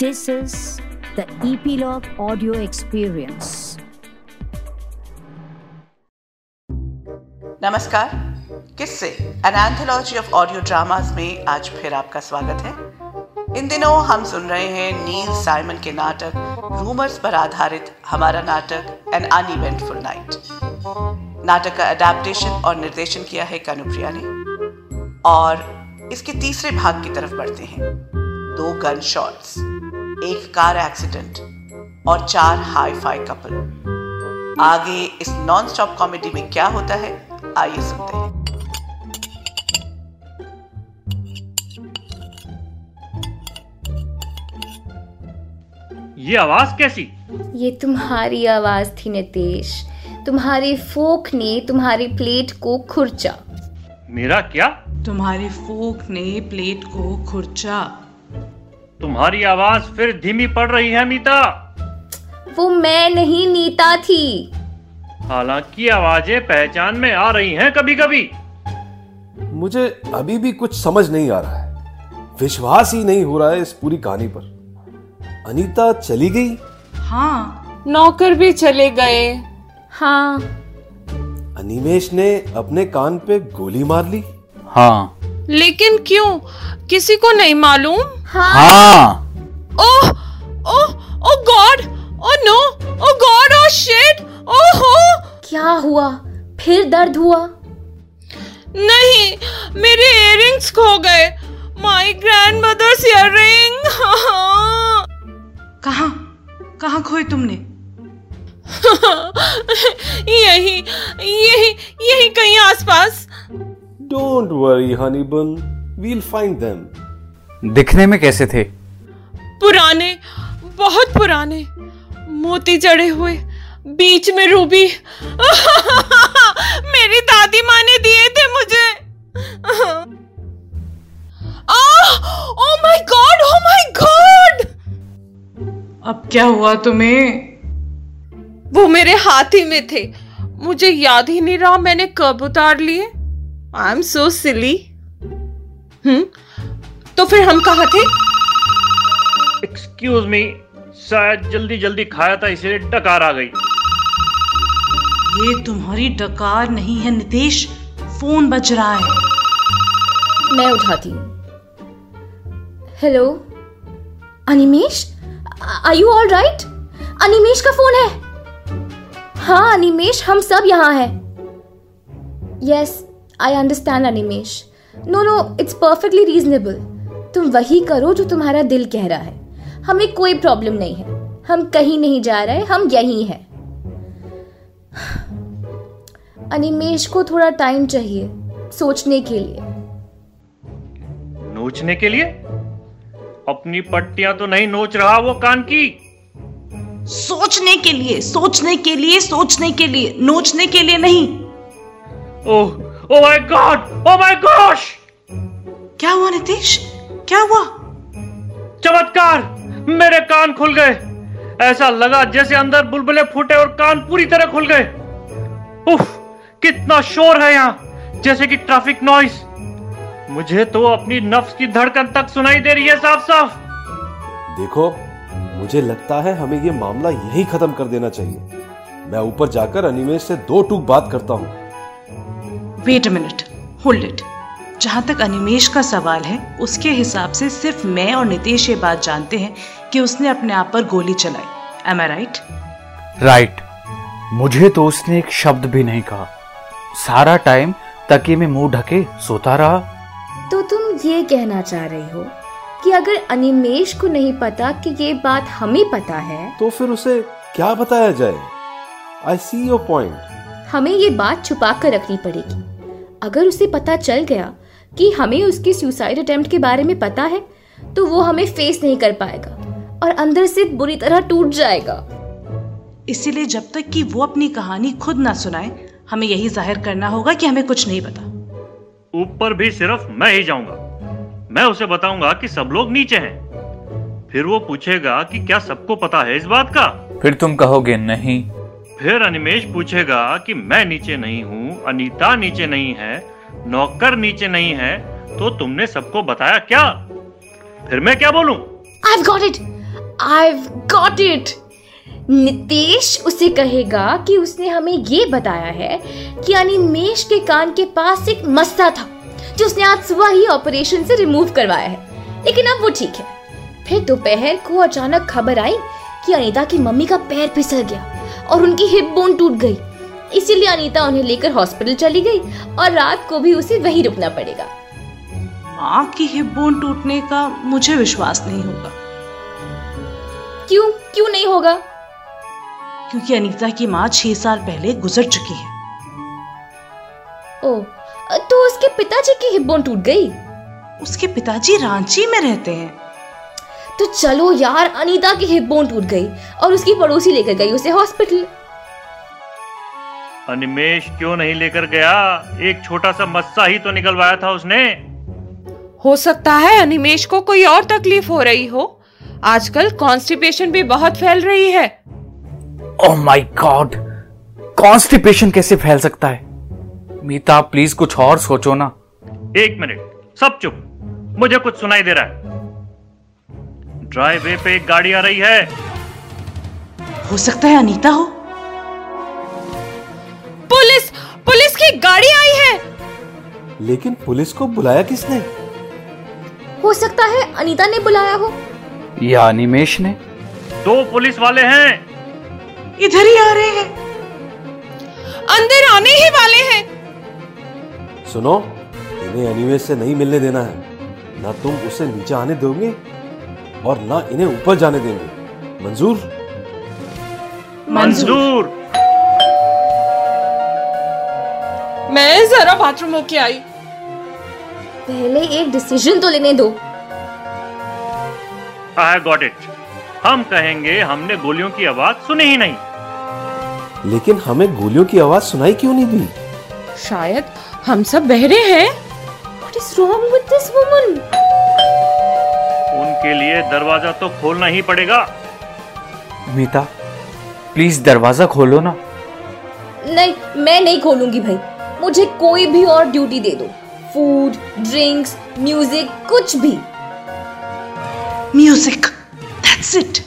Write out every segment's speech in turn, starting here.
This is the Epilogue Audio Experience. नमस्कार। किससे an anthology of audio dramas में आज फिर आपका स्वागत है। इन दिनों हम सुन रहे हैं नील साइमन के नाटक रूमर्स पर आधारित हमारा नाटक एन अनइवेंटफुल नाइट नाटक का अडेप्टेशन और निर्देशन किया है कनुप्रिया ने। और इसके तीसरे भाग की तरफ़ बढ़ते हैं। दो गन शॉट्स एक कार एक्सीडेंट और चार हाई फाई कपल आगे इस नॉन स्टॉप कॉमेडी में क्या होता है आइए सुनते हैं। ये आवाज़ कैसी? ये तुम्हारी आवाज़ थी नितेश। तुम्हारे फोक ने तुम्हारी प्लेट को खुर्चा। मेरा क्या? तुम्हारी फोक ने प्लेट को खुरचा। तुम्हारी आवाज़ फिर धीमी पड़ रही है मीता वो मैं नहीं नीता थी। हालाँकि आवाज़ें पहचान में आ रही हैं कभी कभी मुझे अभी भी कुछ समझ नहीं आ रहा है। विश्वास ही नहीं हो रहा है इस पूरी कहानी पर। अनीता चली गई? हाँ। नौकर भी चले गए। हाँ। अनिमेश ने अपने कान पे गोली मार ली? हाँ। लेकिन क्यों? किसी को नहीं मालूम? हाँ। Oh oh oh God oh no oh God oh shit ओहो क्या हुआ? फिर दर्द हुआ? नहीं मेरे इयररिंग्स खो गए। माय ग्रैंडमदर्स इयररिंग कहाँ? कहाँ खोए तुमने? यही यही यही कहीं आसपास। डोंट वरी हनी बन वील फाइंड देम दिखने में कैसे थे? पुराने बहुत पुराने। मोती जड़े हुए बीच में रूबी। मेरी दादी माँ ने दिए थे मुझे। Oh my God oh my God अब क्या हुआ तुम्हें? वो मेरे हाथ ही में थे। मुझे याद ही नहीं रहा मैंने कब उतार लिए। आई एम सो सिली हम्म तो फिर हम कहा थे? एक्सक्यूज मी शायद जल्दी जल्दी खाया था इसलिए डकार आ गई। ये तुम्हारी डकार नहीं है नितेश। फ़ोन बज रहा है। मैं उठाती हूँ। Hello Animesh? Are you all right Animesh का फ़ोन है। हाँ अनिमेश हम सब यहाँ हैं। Yes I understand Animesh no no it's perfectly reasonable तुम वही करो जो तुम्हारा दिल कह रहा है। हमें कोई प्रॉब्लम नहीं है। हम कहीं नहीं जा रहे हम यहीं हैं। अनिमेश को थोड़ा टाइम चाहिए सोचने के लिए। नोचने के लिए? अपनी पट्टियाँ तो नहीं नोच रहा वो कान की। सोचने के लिए सोचने के लिए सोचने के लिए नोचने के लिए नहीं। Oh oh my god oh my gosh क्या हुआ नितेश? क्या हुआ? चमत्कार! मेरे कान खुल गए। ऐसा लगा जैसे अंदर बुलबुले फूटे और कान पूरी तरह खुल गए। उफ कितना शोर है यहाँ जैसे कि ट्रैफ़िक नॉइस मुझे तो अपनी नफ्स की धड़कन तक सुनाई दे रही है साफ़ साफ़ देखो मुझे लगता है हमें ये मामला यही खत्म कर देना चाहिए। मैं ऊपर जाकर अनिमेश से दो टूक बात करता हूँ। Wait a minute hold it जहाँ तक अनिमेश का सवाल है उसके हिसाब से सिर्फ़ मैं और नितेश ये बात जानते हैं कि उसने अपने आप पर गोली चलाई। एम आई राइट राइट मुझे तो उसने एक शब्द भी नहीं कहा। सारा टाइम तकिए में मुँह ढके सोता रहा। तो तुम ये कहना चाह रही हो कि अगर अनिमेश को नहीं पता कि ये बात हमें पता है तो फिर उसे क्या बताया जाए? आई सी योर पॉइंट हमें ये बात छुपा कर रखनी पड़ेगी। अगर उसे पता चल गया कि हमें उसके सुसाइड अटेम्प्ट के बारे में पता है तो वो हमें फेस नहीं कर पाएगा और अंदर से बुरी तरह टूट जाएगा। इसीलिए जब तक कि वो अपनी कहानी खुद ना सुनाए हमें यही ज़ाहिर करना होगा कि हमें कुछ नहीं पता। ऊपर भी सिर्फ़ मैं ही जाऊँगा। मैं उसे बताऊँगा कि सब लोग नीचे हैं। फिर वो पूछेगा कि क्या सबको पता है इस बात का? फिर तुम कहोगे नहीं। फिर अनिमेश पूछेगा कि मैं नीचे नहीं हूँ, अनीता नीचे नहीं है, नौकर नीचे नहीं है तो तुमने सबको बताया क्या? फिर मैं क्या बोलूँ? I've got it! I got it Nitesh उसे कहेगा कि उसने हमें ये बताया है कि अनिमेश के कान के पास एक मस्ता था, जो उसने आज सुबह ही ऑपरेशन से रिमूव करवाया है। लेकिन अब वो ठीक है। फिर दोपहर को अचानक खबर आई कि अनीता की मम्मी का पैर फिसल गया। और उनकी हिप बोन टूट गई। इसीलिए अनीता उन्हें लेकर हॉस्पिटल चली गई और रात को भी उसे वहीं रुकना पड़ेगा। माँ की हिप बोन टूटने का मुझे विश्वास नहीं होगा। क्यों? क्यों नहीं होगा? क्योंकि अनीता की माँ छह साल पहले गुजर चुकी है। ओ तो उसके पिताजी की हिप बोन टूट गई? उसके पिताजी रांची में रहते हैं। तो चलो यार अनीता की हिप बोन टूट गई और उसकी पड़ोसी लेकर गई उसे हॉस्पिटल अनिमेश क्यों नहीं लेकर गया? एक छोटा सा मस्सा ही तो निकलवाया था उसने। हो सकता है अनिमेश को कोई और तकलीफ़ हो रही हो। आजकल कॉन्स्टिपेशन भी बहुत फैल रही है। ओह माय गॉड कॉन्स्टिपेशन कैसे फैल सकता है? मीता प्लीज़ कुछ और सोचो ना। एक मिनट सब चुप। मुझे कुछ सुनाई दे रहा है। ड्राइवे पे एक गाड़ी आ रही है। हो सकता है अनीता हो। पुलिस पुलिस की गाड़ी आई है। लेकिन पुलिस को बुलाया किसने? हो सकता है अनीता ने बुलाया हो। या अनिमेश ने। दो पुलिस वाले हैं। इधर ही आ रहे हैं। अंदर आने ही वाले हैं। सुनो इन्हें अनिमेश से नहीं मिलने देना है। ना तुम उसे नीचे आने दोगे और ना इन्हें ऊपर जाने देंगे। मंजूर? मंजूर। मैं जरा बाथरूम होके आई। पहले एक डिसीज़न तो लेने दो। आई गॉट इट हम कहेंगे हमने गोलियों की आवाज़ सुनी ही नहीं। लेकिन हमें गोलियों की आवाज़ सुनाई क्यों नहीं दी? शायद हम सब बहरे हैं। What is wrong with this woman उनके लिए दरवाज़ा तो खोलना ही पड़ेगा। मीता प्लीज़ दरवाज़ा खोलो ना। नहीं मैं नहीं खोलूँगी भाई। मुझे कोई भी और ड्यूटी दे दो। फ़ूड ड्रिंक्स म्यूज़िक कुछ भी। Music that's it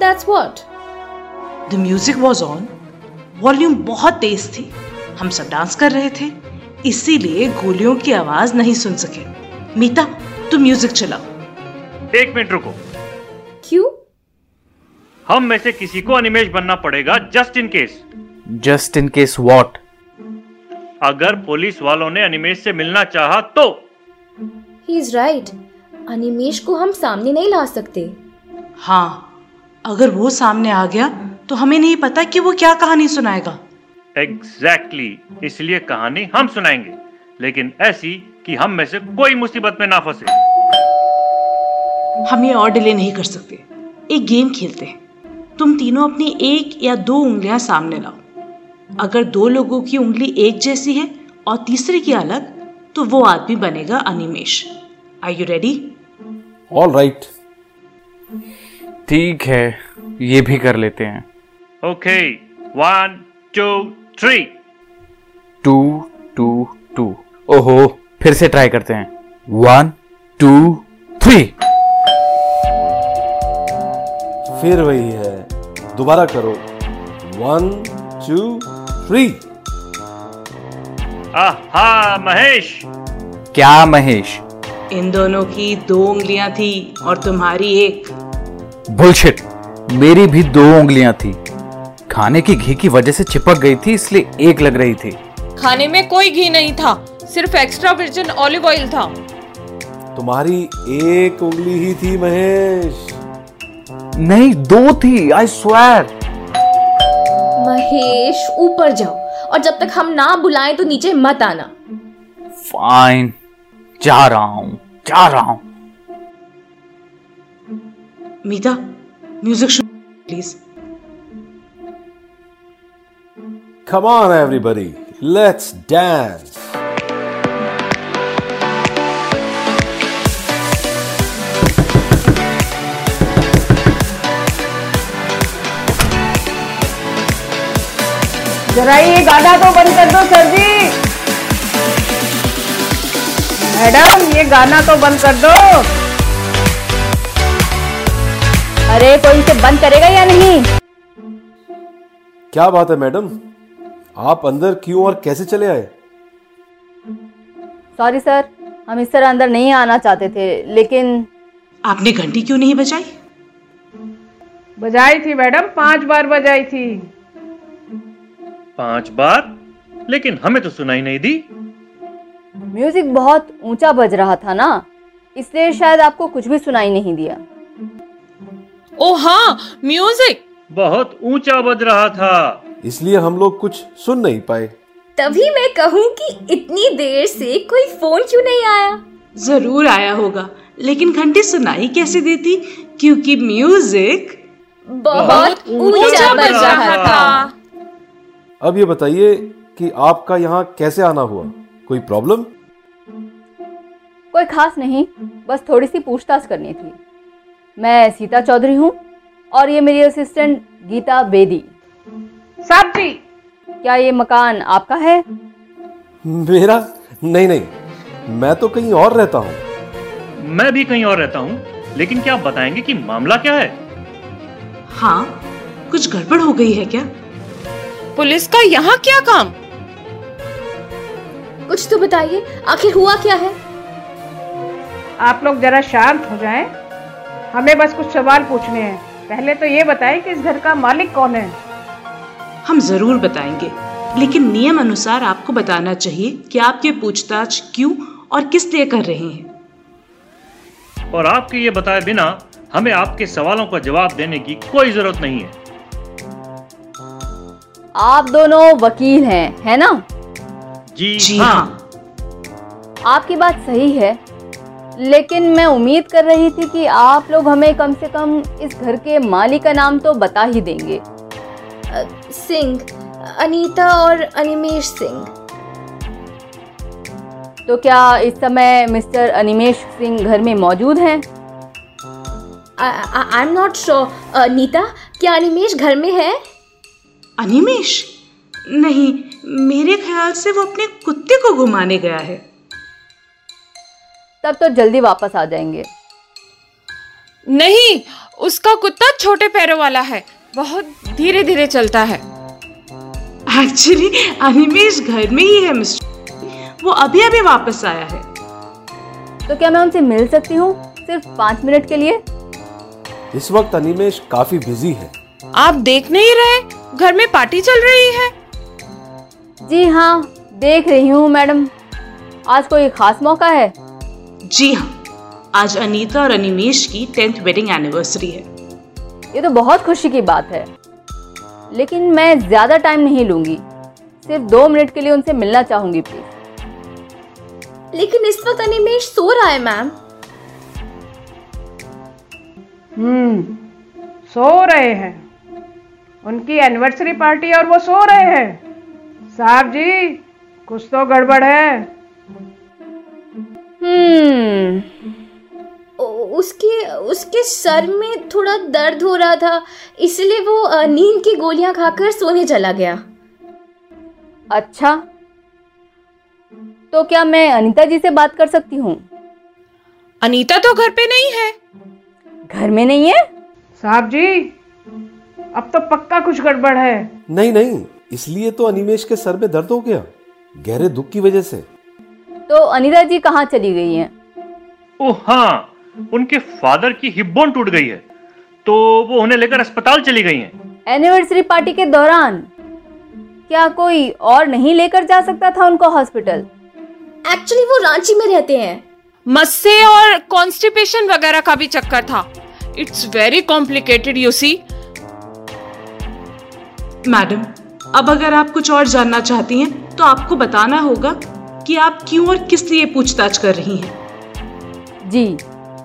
that's what the music was on volume बहुत तेज थी। हम सब डांस कर रहे थे। इसीलिए गोलियों की आवाज़ नहीं सुन सके। मीता तुम म्यूज़िक चलाओ। एक मिनट रुको। क्यों? हम में से किसी को अनिमेश बनना पड़ेगा just in case just in case what अगर पुलिस वालों ने अनिमेश से मिलना चाहा तो। ही इज़ राइट अनिमेश को हम सामने नहीं ला सकते। हाँ अगर वो सामने आ गया तो हमें नहीं पता कि वो क्या कहानी सुनाएगा। Exactly exactly. इसलिए कहानी हम सुनाएँगे। लेकिन ऐसी कि हम में से कोई मुसीबत में ना फंसे। हम ये और डिले नहीं कर सकते। एक गेम खेलते हैं। तुम तीनों अपनी एक या दो उंगलियाँ सामने लाओ। अगर दो लोगों की उंगली एक जैसी है और तीसरे की अलग तो वो आदमी बनेगा Animesh. I you ready all right ठीक है ये भी कर लेते हैं। Okay one two three two two two ओहो फिर से ट्राई करते हैं। वन टू थ्री फिर वही है। दोबारा करो। वन टू थ्री आहा महेश। क्या महेश? इन दोनों की दो उंगलियाँ थी और तुम्हारी एक। बुलशिट मेरी भी दो उंगलियाँ थी। खाने की घी की वजह से चिपक गई थी इसलिए एक लग रही थी। खाने में कोई घी नहीं था सिर्फ़ एक्स्ट्रा वर्जिन ऑलिव ऑयल था। तुम्हारी एक उंगली ही थी महेश। नहीं दो थी आई स्वेर महेश ऊपर जाओ। और जब तक हम ना बुलाएँ तो नीचे मत आना। फाइन जा रहा हूँ जा रहा हूँ। मीता म्यूज़िक शुरू please Come on, everybody, let's dance. जरा ये गाना तो बंद कर दो सर जी। मैडम ये गाना तो बंद कर दो। अरे कोई इसे बंद करेगा या नहीं? क्या बात है मैडम? आप अंदर क्यों और कैसे चले आए? सॉरी सर हम इस तरह अंदर नहीं आना चाहते थे लेकिन आपने घंटी क्यों नहीं बजाई? बजाई थी मैडम। पाँच बार बजाई थी। पाँच बार लेकिन हमें तो सुनाई नहीं दी। म्यूज़िक बहुत ऊँचा बज रहा था ना इसलिए शायद आपको कुछ भी सुनाई नहीं दिया। ओ हाँ म्यूज़िक। बहुत ऊँचा बज रहा था। इसलिए हम लोग कुछ सुन नहीं पाए। तभी मैं कहूँ कि इतनी देर से कोई फ़ोन क्यों नहीं आया? ज़रूर आया होगा लेकिन घंटी सुनाई कैसे देती? क्योंकि म्यूज़िक बहुत ऊँचा बज रहा था। अब ये बताइए कि आपका यहाँ कैसे आना हुआ? कोई प्रॉब्लम कोई खास नहीं बस थोड़ी सी पूछताछ करनी थी। मैं सीता चौधरी हूँ और ये मेरी असिस्टेंट गीता बेदी। साहब जी। क्या ये मकान आपका है? मेरा? नहीं नहीं। मैं तो कहीं और रहता हूँ। मैं भी कहीं और रहता हूँ लेकिन क्या आप बताएँगे कि मामला क्या है? हाँ कुछ गड़बड़ हो गई है क्या? पुलिस का यहाँ क्या काम? कुछ तो बताइए आखिर हुआ क्या है? आप लोग जरा शांत हो जाएँ। हमें बस कुछ सवाल पूछने हैं। पहले तो ये बताएँ कि इस घर का मालिक कौन है? हम ज़रूर बताएँगे लेकिन नियम अनुसार आपको बताना चाहिए कि आप ये पूछताछ क्यों और किस लिए कर रहे हैं। और आपके ये बताए बिना हमें आपके सवालों का जवाब देने की कोई ज़रूरत नहीं है। आप दोनों वकील हैं है ना? जी, जी। हाँ, हाँ आपकी बात सही है लेकिन मैं उम्मीद कर रही थी कि आप लोग हमें कम से कम इस घर के मालिक का नाम तो बता ही देंगे। सिंह अनीता और अनिमेश सिंह। तो क्या इस समय मिस्टर अनिमेश सिंह घर में मौजूद हैं? I am not sure Neeta क्या अनिमेश घर में है? अनिमेश? नहीं मेरे ख्याल से वो अपने कुत्ते को घुमाने गया है। तब तो जल्दी वापस आ जाएँगे। नहीं उसका कुत्ता छोटे पैरों वाला है। बहुत धीरे धीरे चलता है। एक्चुअली अनिमेश घर में ही है मिस्टर। वो अभी अभी वापस आया है। तो क्या मैं उनसे मिल सकती हूँ सिर्फ़ पाँच मिनट के लिए? इस वक्त अनिमेश काफ़ी बिज़ी है। आप देख नहीं रहे? घर में पार्टी चल रही है? जी हाँ देख रही हूँ मैडम। आज कोई खास मौका है? जी हाँ आज अनीता और अनिमेश की टेंथ वेडिंग एनिवर्सरी है। ये तो बहुत खुशी की बात है। लेकिन मैं ज़्यादा टाइम नहीं लूँगी। सिर्फ़ दो मिनट के लिए उनसे मिलना चाहूँगी प्लीज़ लेकिन इस वक्त अनिमेश सो रहा है मैम। हम्म सो रहे हैं। उनकी एनिवर्सरी पार्टी और वो सो रहे हैं। साहब जी कुछ तो गड़बड़ है। हम्म उसके उसके सर में थोड़ा दर्द हो रहा था इसलिए वो नींद की गोलियाँ खाकर सोने चला गया। अच्छा। तो क्या मैं अनीता जी से बात कर सकती हूँ? अनीता तो घर पे नहीं है। घर में नहीं है? साहब जी अब तो पक्का कुछ गड़बड़ है। नहीं नहीं इसलिए तो अनिमेश के सर में दर्द हो गया। गहरे दुख की वजह से। तो अनिता जी कहाँ चली गई हैं? ओह हाँ उनके फादर की हिप बोन टूट गई है। तो वो उन्हें लेकर अस्पताल चली गई हैं। एनिवर्सरी पार्टी के दौरान क्या कोई और नहीं लेकर जा सकता था उनको हॉस्पिटल एक्चुअली वो रांची में रहते हैं। मस्से और कॉन्स्टिपेशन वगैरह का भी चक्कर था। It's very complicated you see madam अब अगर आप कुछ और जानना चाहती हैं तो आपको बताना होगा कि आप क्यों और किस लिए पूछताछ कर रही हैं। जी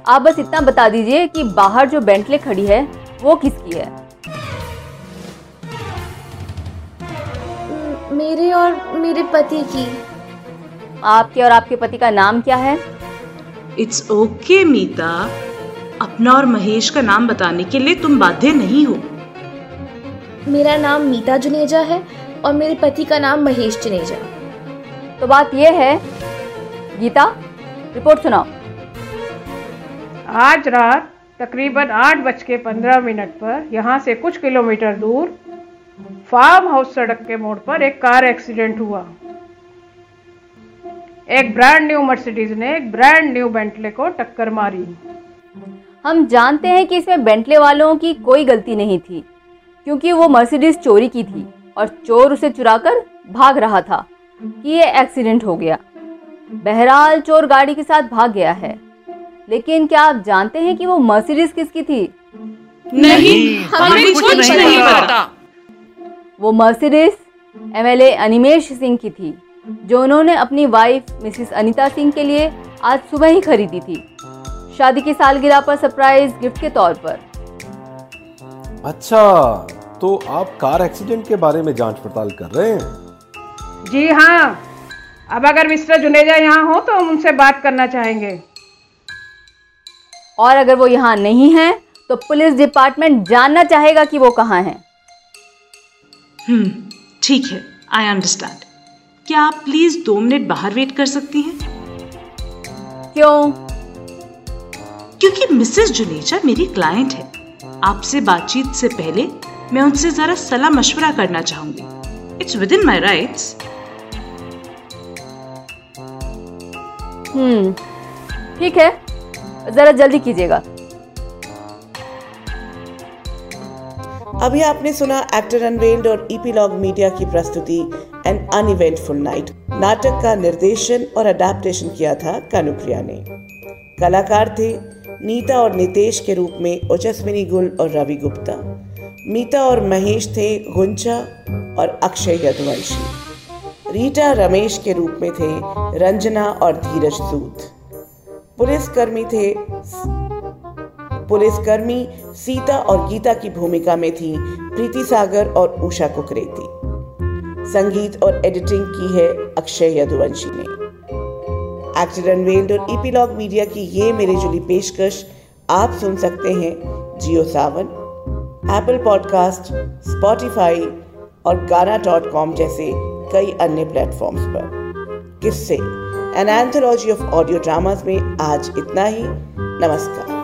आप बस इतना बता दीजिए कि बाहर जो बेंटले खड़ी है वो किसकी है? मेरे और मेरे पति की। आपके और आपके पति का नाम क्या है? It's okay Meeta. अपना और महेश का नाम बताने के लिए तुम बाध्य नहीं हो। मेरा नाम मीता जुनेजा है और मेरे पति का नाम महेश जुनेजा। तो बात यह है गीता रिपोर्ट सुनाओ। आज रात तकरीबन आठ बज के पंद्रह मिनट पर यहाँ से कुछ किलोमीटर दूर फार्म हाउस सड़क के मोड़ पर एक कार एक्सीडेंट हुआ। एक ब्रांड न्यू मर्सिडीज ने एक ब्रांड न्यू बेंटले को टक्कर मारी। हम जानते हैं कि इसमें बेंटले वालों की कोई गलती नहीं थी। क्योंकि वो मर्सिडीज चोरी की थी और चोर उसे चुराकर भाग रहा था कि ये एक्सीडेंट हो गया। बहरहाल चोर गाड़ी के साथ भाग गया है। लेकिन क्या आप जानते हैं कि वो मर्सिडीज किसकी थी? नहीं हमें कुछ नहीं पता। वो मर्सिडीज एमएलए अनिमेश सिंह की थी जो उन्होंने अपनी वाइफ मिसिस अनीता सिंह के लिए आज सुबह ही खरीदी थी। शादी की सालगिरह पर सरप्राइज़ गिफ्ट के तौर पर। अच्छा तो आप कार एक्सीडेंट के बारे में जाँच पड़ताल कर रहे हैं? जी हाँ। अब अगर मिस्टर जुनेजा यहाँ हो तो हम उनसे बात करना चाहेंगे। और अगर वो यहाँ नहीं है तो पुलिस डिपार्टमेंट जानना चाहेगा कि वो कहाँ हैं। हम्म ठीक है आई अंडरस्टैंड क्या आप प्लीज़ दो मिनट बाहर वेट कर सकती हैं? क्यों? क्योंकि मिसेस जुनेजा मेरी क्लाइंट है। आपसे बातचीत से पहले मैं उनसे जरा सलाह मशवरा करना चाहूँगी। It's with in my rights hmm ठीक है। ज़रा जल्दी कीजिएगा। अभी आपने सुना एक्टर अनवेल्ड और ईपीलॉग मीडिया की प्रस्तुति एन अनइवेंटफुल नाइट नाटक का निर्देशन और अडेप्टेशन किया था कानुप्रिया ने। कलाकार थे नीता और नितेश के रूप में ओजस्विनी गुल और रवि गुप्ता। मीता और महेश थे गुंजा और अक्षय यदुवंशी। रीटा रमेश के रूप में थे रंजना और धीरज सूद पुलिसकर्मी थे पुलिसकर्मी सीता और गीता की भूमिका में थी प्रीति सागर और उषा कुकरेती। संगीत और एडिटिंग की है अक्षय यदुवंशी ने। एक्टर अनवेल्ड और ईपीलॉग मीडिया की ये मेरी जुली पेशकश आप सुन सकते हैं Jio Saavn, Apple podcast, Spotify और गाना डॉट कॉम जैसे कई अन्य प्लेटफॉर्म्स पर। किससे? An anthology of audio dramas में आज इतना ही। नमस्कार।